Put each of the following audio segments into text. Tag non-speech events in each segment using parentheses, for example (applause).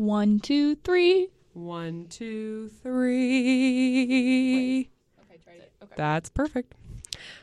One, two, three. One, two, three. Okay, try it. Okay. That's perfect.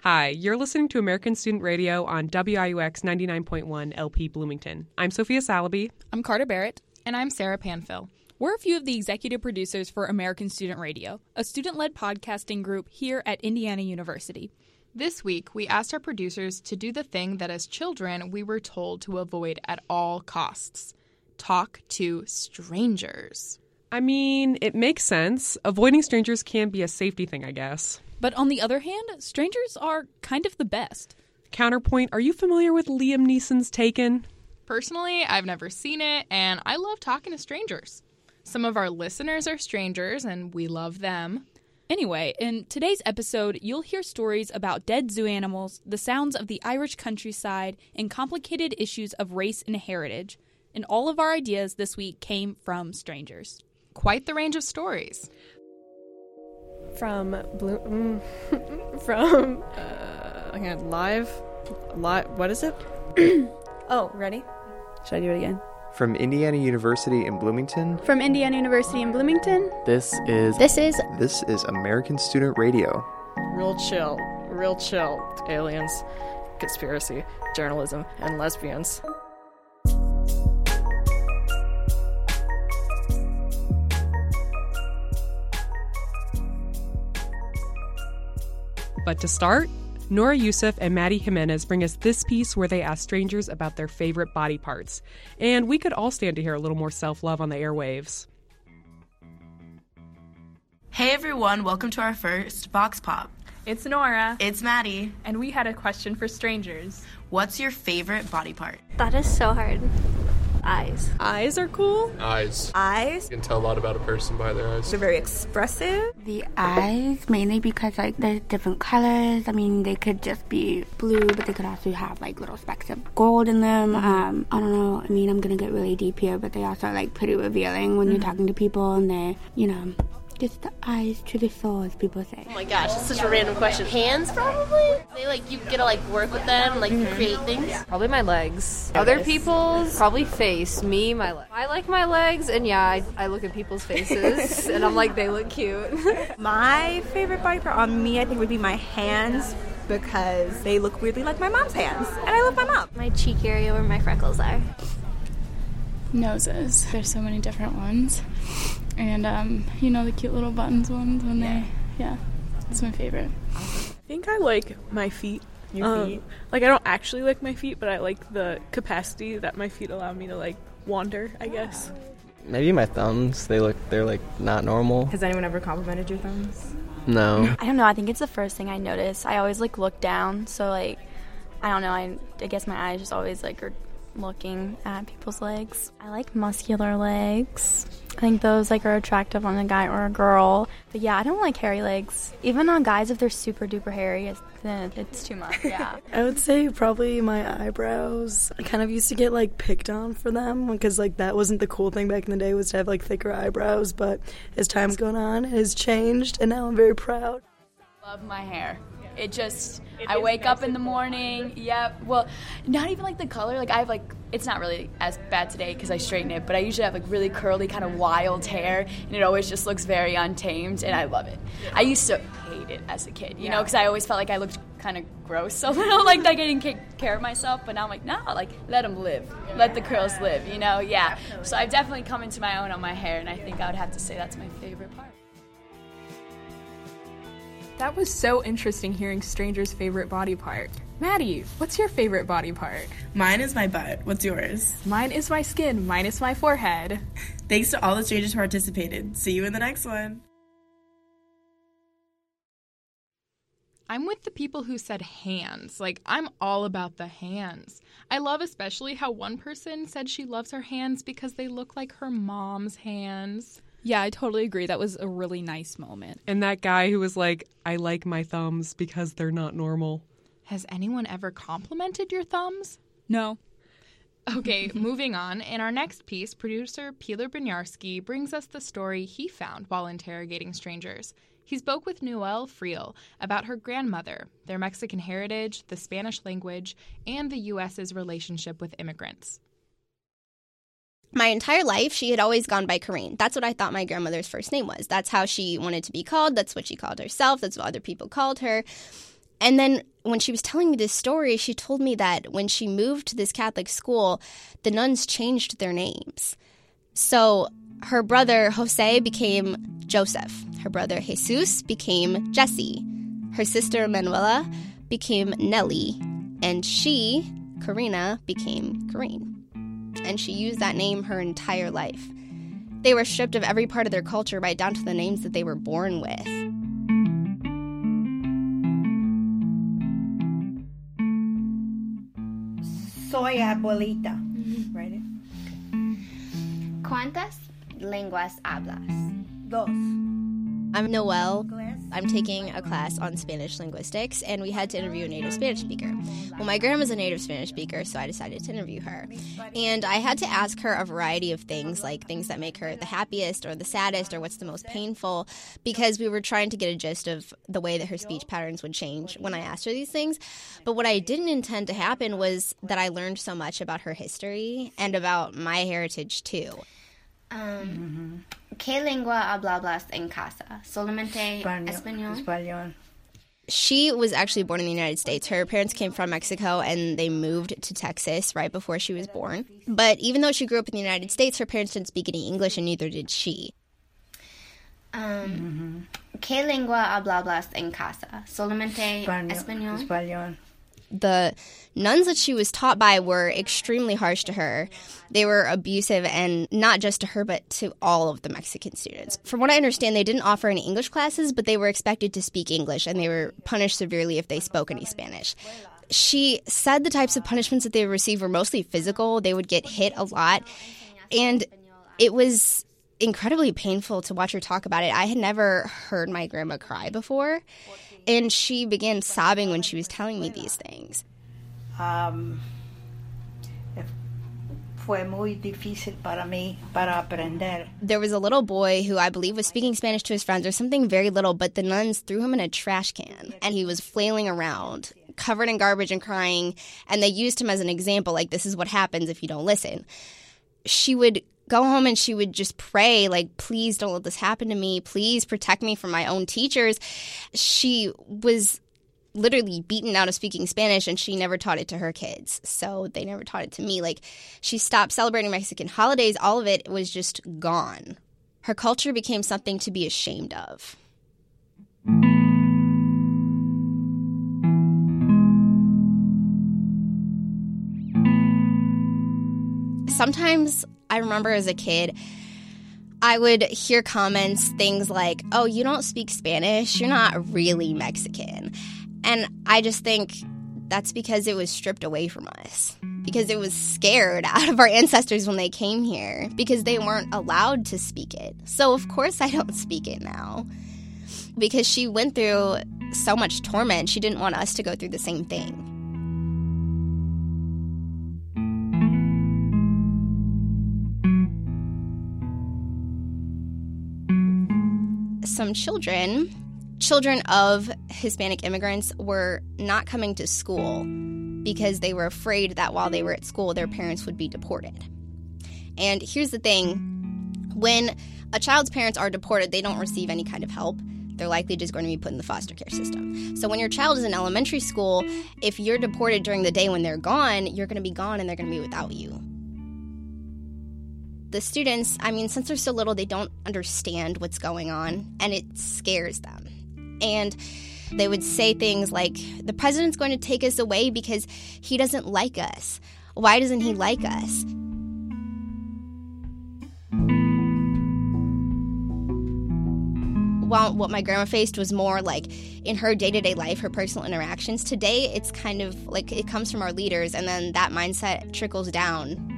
Hi, you're listening to American Student Radio on WIUX 99.1 LP Bloomington. I'm Sophia Salaby. I'm Carter Barrett. And I'm Sarah Panfil. We're a few of the executive producers for American Student Radio, a student led podcasting group here at Indiana University. This week, we asked our producers to do the thing that as children we were told to avoid at all costs talk to strangers. I mean, it makes sense. Avoiding strangers can be a safety thing, I guess. But on the other hand, strangers are kind of the best. Counterpoint Are you familiar with Liam Neeson's Taken? Personally, I've never seen it, and I love talking to strangers. Some of our listeners are strangers, and we love them. Anyway, in today's episode, you'll hear stories about dead zoo animals, the sounds of the Irish countryside, and complicated issues of race and heritage. And all of our ideas this week came from strangers. Quite the range of stories. From Blue. Mm, (laughs) from. Uh, okay, live. Live. What is it? (clears throat) oh, ready? Should I do it again? From Indiana University in Bloomington, From Indiana University in Bloomington, This is this is this is American Student Radio. Real chill. Real chill. Aliens, conspiracy, journalism, and lesbians. But to start, Nora Youssef and Maddie Jimenez bring us this piece where they ask strangers about their favorite body parts. And we could all stand to hear a little more self love on the airwaves. Hey everyone, welcome to our first Vox Pop. It's Nora, It's Maddie. and we had a question for strangers. What's your favorite body part? that is so hard. Eyes. Eyes are cool. Eyes. eyes. You can tell a lot about a person by their eyes. They're very expressive. The eyes, mainly because like there's different colors. I mean, they could just be blue, but they could also have like little specks of gold in them. Um, I don't know. I mean, I'm gonna get really deep here, but they also are like pretty revealing when you're talking to people, and they're you know just the eyes to the soul, as people say. Oh my gosh, it's such a random question. Hands, probably. They like you get to like work with them, like create things. Probably my legs. Other people's probably face. Me, my legs. I like my legs, and yeah, I, I look at people's faces, (laughs) and I'm like, they look cute. (laughs) My favorite body part on me, I think, would be my hands because they look weirdly like my mom's hands, and I love my mom. My cheek area where my freckles are. Noses. There's so many different ones. And, um, you know, the cute little buttons ones when they, yeah, it's my favorite. I think I like my feet. Your Um, feet? Like I don't actually like my feet, but I like the capacity that my feet allow me to like wander. I guess. maybe my thumbs. They look they're like not normal. Has anyone ever complimented your thumbs? No. I don't know. I think it's the first thing I notice. I always like look down, so like I don't know. I I guess my eyes just always like are looking at people's legs. I like muscular legs. I think those like are attractive on a guy or a girl. But yeah, I don't like hairy legs. Even on guys, if they're super duper hairy, it's, then it's too much. Yeah. (laughs) I would say probably my eyebrows. I kind of used to get like picked on for them because like that wasn't the cool thing back in the day was to have like thicker eyebrows. But as time's gone on, it has changed, and now I'm very proud. Love my hair. It just, I wake up in the morning. Yep. Well, not even like the color. Like I have like, it's not really as bad today because I straighten it, but I usually have like really curly, kind of wild hair, and it always just looks very untamed, and I love it. I used to hate it as a kid, you know, because I always felt like I looked kind of gross (laughs) a little, like like I didn't take care of myself. But now I'm like, no, like let them live, let the curls live, you know. Yeah. So I've definitely come into my own on my hair, and I think I would have to say that's my favorite part. That was so interesting hearing strangers' favorite body part. Maddie, what's your favorite body part? Mine is my butt. What's yours? Mine is my skin. Mine is my forehead. Thanks to all the strangers who participated. See you in the next one. I'm with the people who said hands. Like, I'm all about the hands. I love especially how one person said she loves her hands because they look like her mom's hands. Yeah, I totally agree. That was a really nice moment. And that guy who was like, I like my thumbs because they're not normal. Has anyone ever complimented your thumbs? No. Okay, (laughs) moving on. In our next piece, producer Peter Banyarski brings us the story he found while interrogating strangers. He spoke with Noelle Friel about her grandmother, their Mexican heritage, the Spanish language, and the U.S.'s relationship with immigrants. My entire life, she had always gone by Corinne. That's what I thought my grandmother's first name was. That's how she wanted to be called. That's what she called herself. That's what other people called her. And then when she was telling me this story, she told me that when she moved to this Catholic school, the nuns changed their names. So her brother Jose became Joseph. Her brother Jesus became Jesse. Her sister Manuela became Nellie. And she, Karina, became Corinne. And she used that name her entire life. They were stripped of every part of their culture right down to the names that they were born with. Soy abuelita. Mm-hmm. Right. it. ¿Cuántas lenguas hablas? Dos. I'm Noelle. I'm taking a class on Spanish linguistics, and we had to interview a native Spanish speaker. Well, my grandma's a native Spanish speaker, so I decided to interview her. And I had to ask her a variety of things, like things that make her the happiest or the saddest or what's the most painful, because we were trying to get a gist of the way that her speech patterns would change when I asked her these things. But what I didn't intend to happen was that I learned so much about her history and about my heritage, too. Um, ¿Qué lengua hablas en casa? ¿Solamente español? Español. She was actually born in the United States. Her parents came from Mexico and they moved to Texas right before she was born. But even though she grew up in the United States, her parents didn't speak any English and neither did she. Um, ¿Qué lengua hablas en casa? ¿Solamente español? Español. The nuns that she was taught by were extremely harsh to her. They were abusive and not just to her, but to all of the Mexican students. From what I understand, they didn't offer any English classes, but they were expected to speak English and they were punished severely if they spoke any Spanish. She said the types of punishments that they received were mostly physical. They would get hit a lot. And it was incredibly painful to watch her talk about it. I had never heard my grandma cry before, and she began sobbing when she was telling me these things. Um, fue muy difícil para mí para aprender. There was a little boy who I believe was speaking Spanish to his friends or something very little, but the nuns threw him in a trash can and he was flailing around, covered in garbage and crying, and they used him as an example like, this is what happens if you don't listen. She would go home and she would just pray like please don't let this happen to me. Please protect me from my own teachers. She was literally beaten out of speaking spanish and she never taught it to her kids. So they never taught it to me. Like she stopped celebrating mexican holidays. All of it was just gone. Her culture became something to be ashamed of. Sometimes I remember as a kid, I would hear comments, things like, oh, you don't speak Spanish, you're not really Mexican. And I just think that's because it was stripped away from us. Because it was scared (laughs) out of our ancestors when they came here, because they weren't allowed to speak it. So, of course, I don't speak it now. Because she went through so much torment, she didn't want us to go through the same thing. Some children, children of Hispanic immigrants, were not coming to school because they were afraid that while they were at school, their parents would be deported. And here's the thing when a child's parents are deported, they don't receive any kind of help. They're likely just going to be put in the foster care system. So, when your child is in elementary school, if you're deported during the day when they're gone, you're going to be gone and they're going to be without you the students, I mean, since they're so little, they don't understand what's going on and it scares them. And they would say things like, the president's going to take us away because he doesn't like us. Why doesn't he like us? While what my grandma faced was more like in her day to day life, her personal interactions. Today, it's kind of like it comes from our leaders, and then that mindset trickles down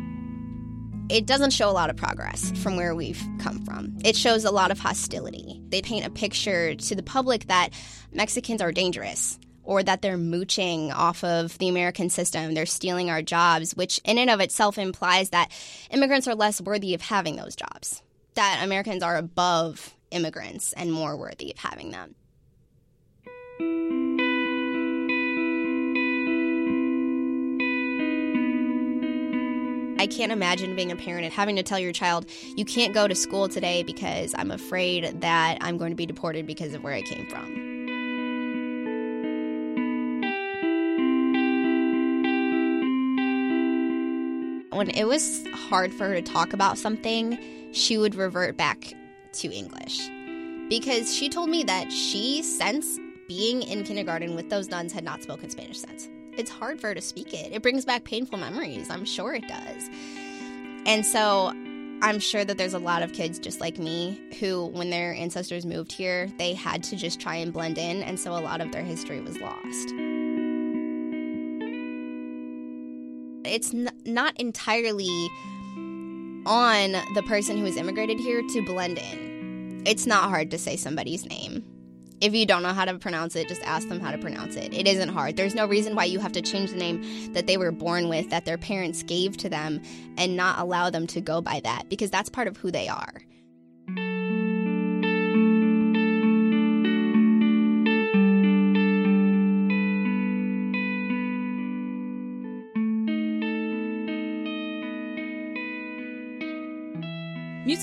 it doesn't show a lot of progress from where we've come from. It shows a lot of hostility. They paint a picture to the public that Mexicans are dangerous or that they're mooching off of the American system, they're stealing our jobs, which in and of itself implies that immigrants are less worthy of having those jobs, that Americans are above immigrants and more worthy of having them. I can't imagine being a parent and having to tell your child, you can't go to school today because I'm afraid that I'm going to be deported because of where I came from. When it was hard for her to talk about something, she would revert back to English. Because she told me that she, since being in kindergarten with those nuns, had not spoken Spanish since. It's hard for her to speak it. It brings back painful memories. I'm sure it does. And so I'm sure that there's a lot of kids just like me who, when their ancestors moved here, they had to just try and blend in. And so a lot of their history was lost. It's n- not entirely on the person who has immigrated here to blend in. It's not hard to say somebody's name. If you don't know how to pronounce it, just ask them how to pronounce it. It isn't hard. There's no reason why you have to change the name that they were born with, that their parents gave to them, and not allow them to go by that, because that's part of who they are.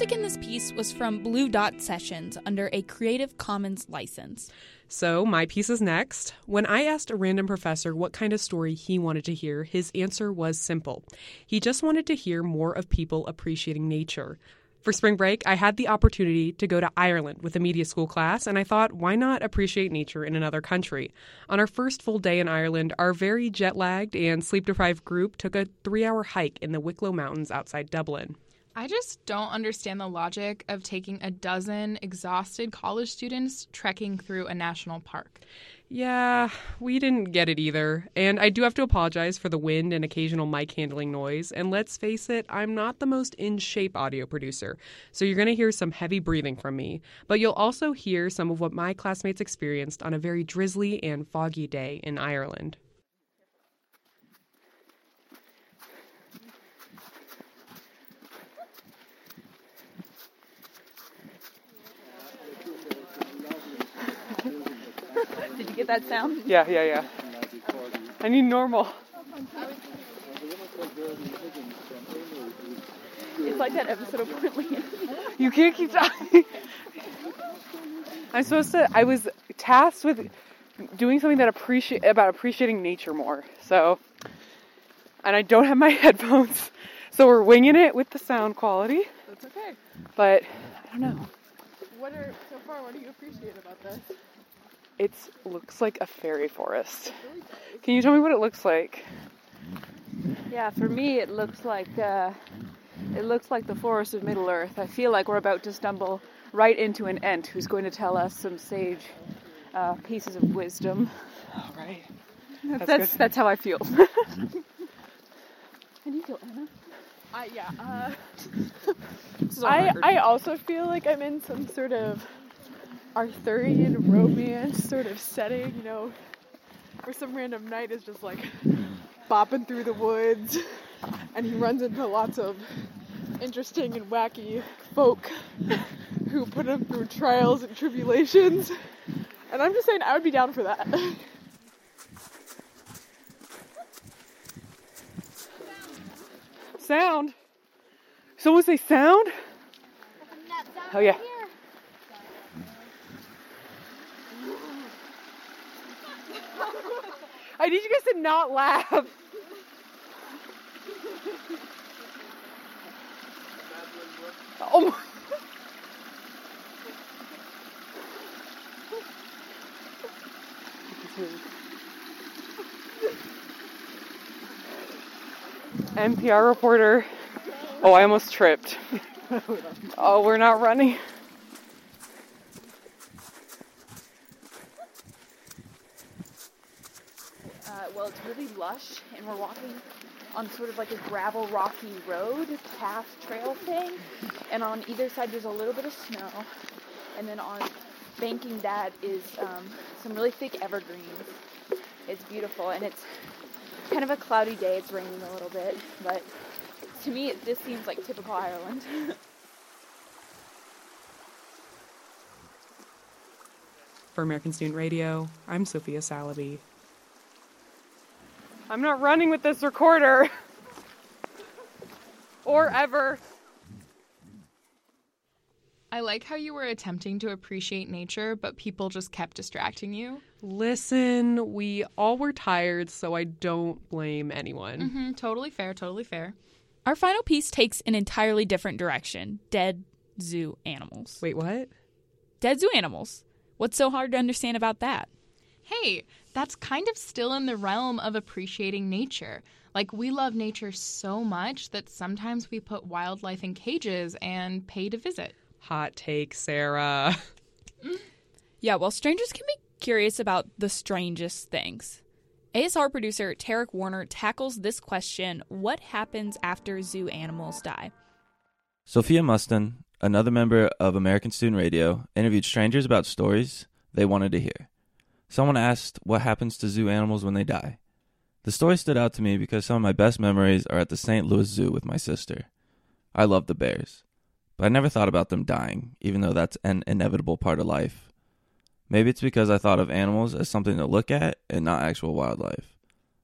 Music in this piece was from Blue Dot Sessions under a Creative Commons license. So, my piece is next. When I asked a random professor what kind of story he wanted to hear, his answer was simple. He just wanted to hear more of people appreciating nature. For spring break, I had the opportunity to go to Ireland with a media school class, and I thought, why not appreciate nature in another country? On our first full day in Ireland, our very jet lagged and sleep deprived group took a three hour hike in the Wicklow Mountains outside Dublin. I just don't understand the logic of taking a dozen exhausted college students trekking through a national park. Yeah, we didn't get it either. And I do have to apologize for the wind and occasional mic handling noise. And let's face it, I'm not the most in shape audio producer. So you're going to hear some heavy breathing from me. But you'll also hear some of what my classmates experienced on a very drizzly and foggy day in Ireland. Get that sound? Yeah, yeah, yeah. I need normal. It's like that episode of Portland. You can't keep talking. I'm supposed to. I was tasked with doing something that appreciate about appreciating nature more. So, and I don't have my (laughs) headphones, so we're winging it with the sound quality. That's okay. But I don't know. What are so far? What do you appreciate about this? It looks like a fairy forest. Can you tell me what it looks like? Yeah, for me it looks like uh, it looks like the forest of Middle Earth. I feel like we're about to stumble right into an ent who's going to tell us some sage uh, pieces of wisdom. All right. That's That's that's, how I feel. (laughs) How do you feel, Anna? I yeah. Uh, (laughs) This is a I. I also feel like I'm in some sort of Arthurian romance sort of setting, you know, where some random knight is just like bopping through the woods, and he runs into lots of interesting and wacky folk who put him through trials and tribulations. And I'm just saying, I would be down for that. Sound. Someone say sound? Oh yeah. I need you guys to not laugh. Oh my. NPR reporter. Oh, I almost tripped. Oh, we're not running. Uh, well, it's really lush, and we're walking on sort of like a gravel, rocky road, path, trail thing. And on either side, there's a little bit of snow. And then on banking that is um, some really thick evergreens. It's beautiful, and it's kind of a cloudy day. It's raining a little bit, but to me, it, this seems like typical Ireland. (laughs) For American Student Radio, I'm Sophia Salaby. I'm not running with this recorder. (laughs) or ever. I like how you were attempting to appreciate nature, but people just kept distracting you. Listen, we all were tired, so I don't blame anyone. Mm-hmm, totally fair, totally fair. Our final piece takes an entirely different direction dead zoo animals. Wait, what? Dead zoo animals. What's so hard to understand about that? Hey, that's kind of still in the realm of appreciating nature. Like, we love nature so much that sometimes we put wildlife in cages and pay to visit. Hot take, Sarah. (laughs) Yeah, well, strangers can be curious about the strangest things. ASR producer Tarek Warner tackles this question What happens after zoo animals die? Sophia Mustin, another member of American Student Radio, interviewed strangers about stories they wanted to hear. Someone asked what happens to zoo animals when they die. The story stood out to me because some of my best memories are at the St. Louis Zoo with my sister. I love the bears, but I never thought about them dying, even though that's an inevitable part of life. Maybe it's because I thought of animals as something to look at and not actual wildlife.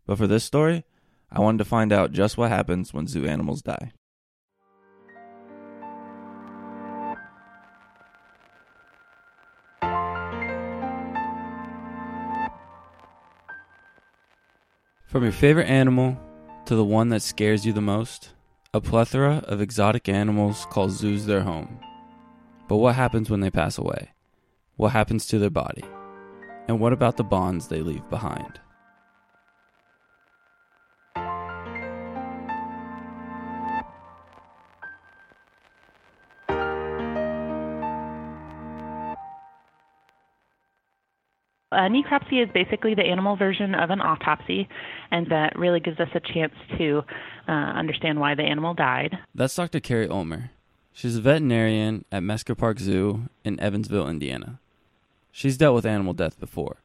But for this story, I wanted to find out just what happens when zoo animals die. From your favorite animal to the one that scares you the most, a plethora of exotic animals call zoos their home. But what happens when they pass away? What happens to their body? And what about the bonds they leave behind? A necropsy is basically the animal version of an autopsy, and that really gives us a chance to uh, understand why the animal died. That's Dr. Carrie Ulmer. She's a veterinarian at Mesker Park Zoo in Evansville, Indiana. She's dealt with animal death before.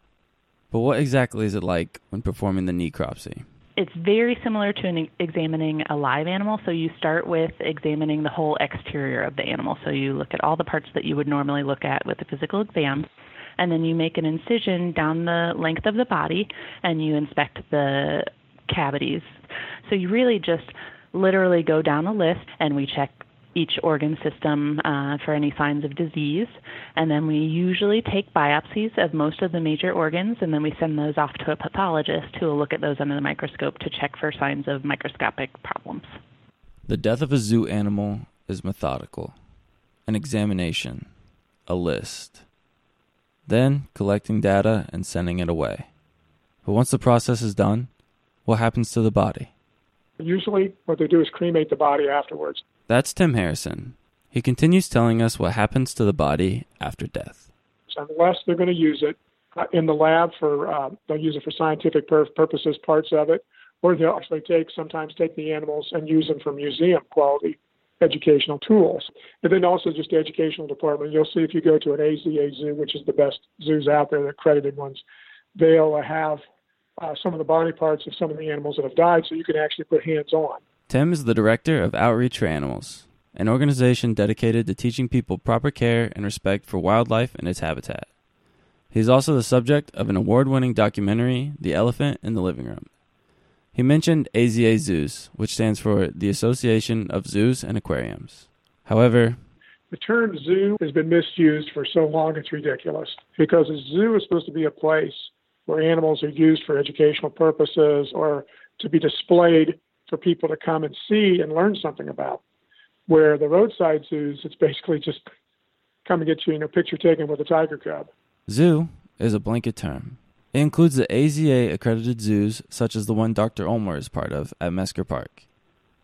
But what exactly is it like when performing the necropsy? It's very similar to an, examining a live animal. So you start with examining the whole exterior of the animal. So you look at all the parts that you would normally look at with a physical exam and then you make an incision down the length of the body and you inspect the cavities. So you really just literally go down a list and we check each organ system uh, for any signs of disease. And then we usually take biopsies of most of the major organs, and then we send those off to a pathologist who will look at those under the microscope to check for signs of microscopic problems. The death of a zoo animal is methodical, an examination, a list then collecting data and sending it away. But once the process is done, what happens to the body? Usually, what they do is cremate the body afterwards. That's Tim Harrison. He continues telling us what happens to the body after death. Unless they're going to use it uh, in the lab for, uh, they'll use it for scientific purposes, parts of it, or they'll actually take sometimes take the animals and use them for museum quality educational tools. And then also just the educational department. You'll see if you go to an AZA zoo, which is the best zoos out there, the accredited ones, they'll have uh, some of the body parts of some of the animals that have died so you can actually put hands on. Tim is the director of Outreach for Animals, an organization dedicated to teaching people proper care and respect for wildlife and its habitat. He's also the subject of an award winning documentary, The Elephant in the Living Room. He mentioned AZA Zoos, which stands for the Association of Zoos and Aquariums. However, the term zoo has been misused for so long it's ridiculous because a zoo is supposed to be a place where animals are used for educational purposes or to be displayed for people to come and see and learn something about. Where the roadside zoos, it's basically just come and get you, you know, picture taken with a tiger cub. Zoo is a blanket term. It includes the AZA accredited zoos, such as the one Dr. Ulmer is part of at Mesker Park.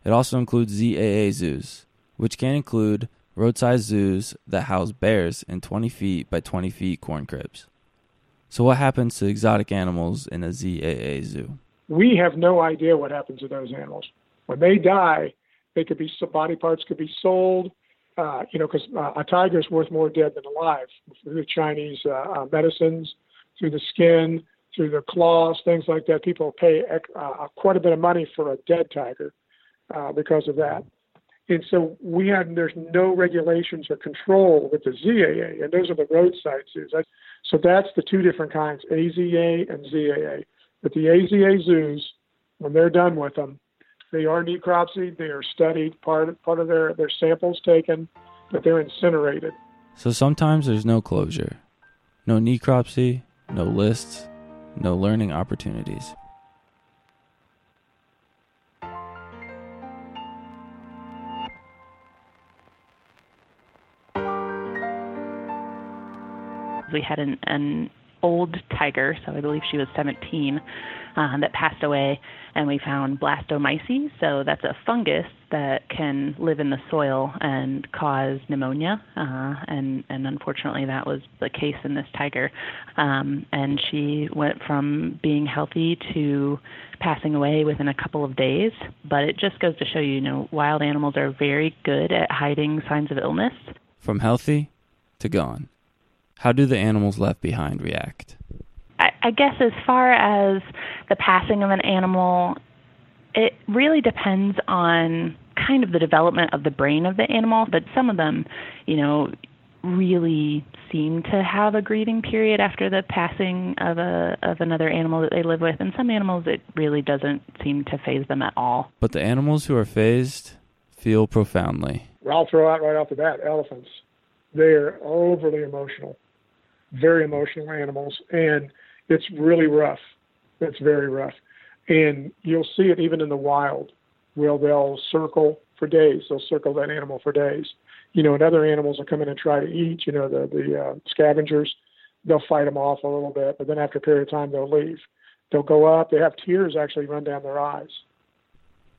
It also includes ZAA zoos, which can include roadside zoos that house bears in 20 feet by 20 feet corn cribs. So, what happens to exotic animals in a ZAA zoo? We have no idea what happens to those animals. When they die, they could be body parts could be sold. Uh, you know, because uh, a tiger is worth more dead than alive. Through the Chinese uh, uh medicines, through the skin, through the claws, things like that. People pay uh, quite a bit of money for a dead tiger uh, because of that. And so we have there's no regulations or control with the ZAA, and those are the roadside zoos. So that's the two different kinds, AZA and ZAA. But the AZA zoos, when they're done with them, They are necropsied. They are studied. Part of, part of their their samples taken, but they're incinerated. So sometimes there's no closure, no necropsy, no lists, no learning opportunities. We had an, an old tiger, so I believe she was 17, uh, that passed away, and we found blastomyces. So that's a fungus that can live in the soil and cause pneumonia, uh, and and unfortunately that was the case in this tiger. Um, and she went from being healthy to passing away within a couple of days. But it just goes to show you, you know, wild animals are very good at hiding signs of illness. From healthy to gone. How do the animals left behind react? I, I guess as far as the passing of an animal, it really depends on kind of the development of the brain of the animal, but some of them, you know, really seem to have a grieving period after the passing of a of another animal that they live with and some animals it really doesn't seem to phase them at all. But the animals who are phased feel profoundly. I'll throw out right off the bat elephants. They're overly emotional very emotional animals, and it's really rough. It's very rough, and you'll see it even in the wild, where they'll circle for days. They'll circle that animal for days. You know, and other animals will come in and try to eat. You know, the the uh, scavengers, they'll fight them off a little bit, but then after a period of time, they'll leave. They'll go up. They have tears actually run down their eyes.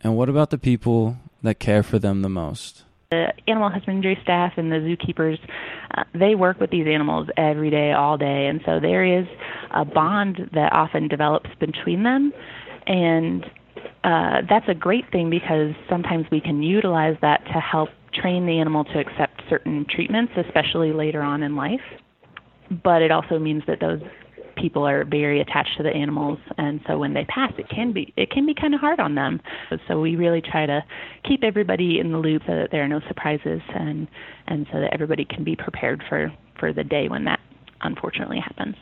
And what about the people that care for them the most? The animal husbandry staff and the zookeepers, uh, they work with these animals every day, all day, and so there is a bond that often develops between them, and uh, that's a great thing because sometimes we can utilize that to help train the animal to accept certain treatments, especially later on in life. But it also means that those people are very attached to the animals and so when they pass it can be it can be kind of hard on them. So we really try to keep everybody in the loop so that there are no surprises and and so that everybody can be prepared for for the day when that unfortunately happens.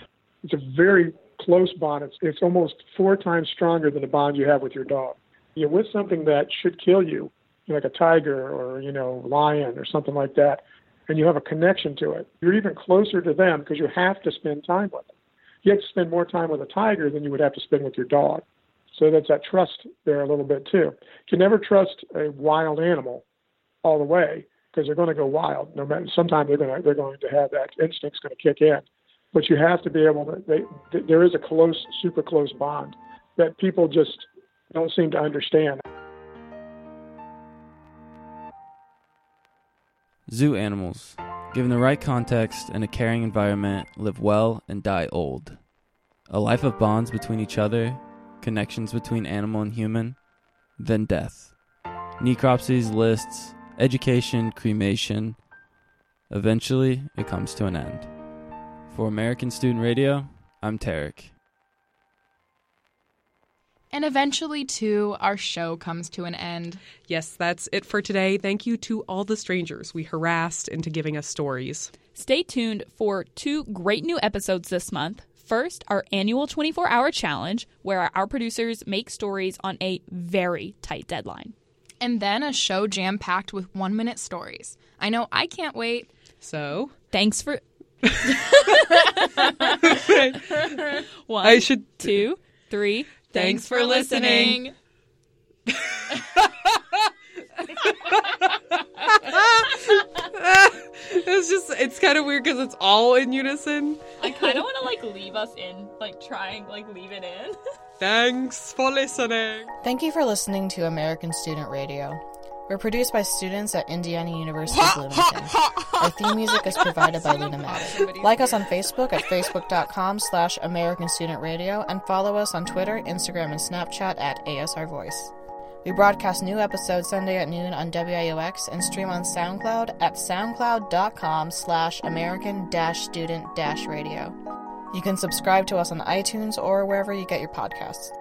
It's a very close bond. It's it's almost four times stronger than the bond you have with your dog. You're with something that should kill you like a tiger or you know lion or something like that and you have a connection to it you're even closer to them because you have to spend time with them you have to spend more time with a tiger than you would have to spend with your dog. So that's that trust there a little bit too. You can never trust a wild animal all the way because they're going to go wild. No matter sometimes they're going to they're going to have that instinct's going to kick in, but you have to be able to. They, there is a close, super close bond that people just don't seem to understand. Zoo animals Given the right context and a caring environment, live well and die old. A life of bonds between each other, connections between animal and human, then death. Necropsies, lists, education, cremation. Eventually, it comes to an end. For American Student Radio, I'm Tarek. And eventually, too, our show comes to an end. Yes, that's it for today. Thank you to all the strangers we harassed into giving us stories. Stay tuned for two great new episodes this month. First, our annual 24 hour challenge, where our producers make stories on a very tight deadline. And then a show jam packed with one minute stories. I know I can't wait. So, thanks for. (laughs) (laughs) one, I should. Two, three. Thanks, Thanks for, for listening. (laughs) it's just it's kind of weird because it's all in unison. I kind of want to like leave us in, like trying like leave it in. (laughs) Thanks for listening. Thank you for listening to American Student Radio. We're produced by students at Indiana University Bloomington. Our theme music is provided by Luna Maddox. Like us on Facebook at facebook.com slash American Student Radio and follow us on Twitter, Instagram, and Snapchat at ASR Voice. We broadcast new episodes Sunday at noon on WIUX and stream on SoundCloud at soundcloud.com slash American student radio. You can subscribe to us on iTunes or wherever you get your podcasts.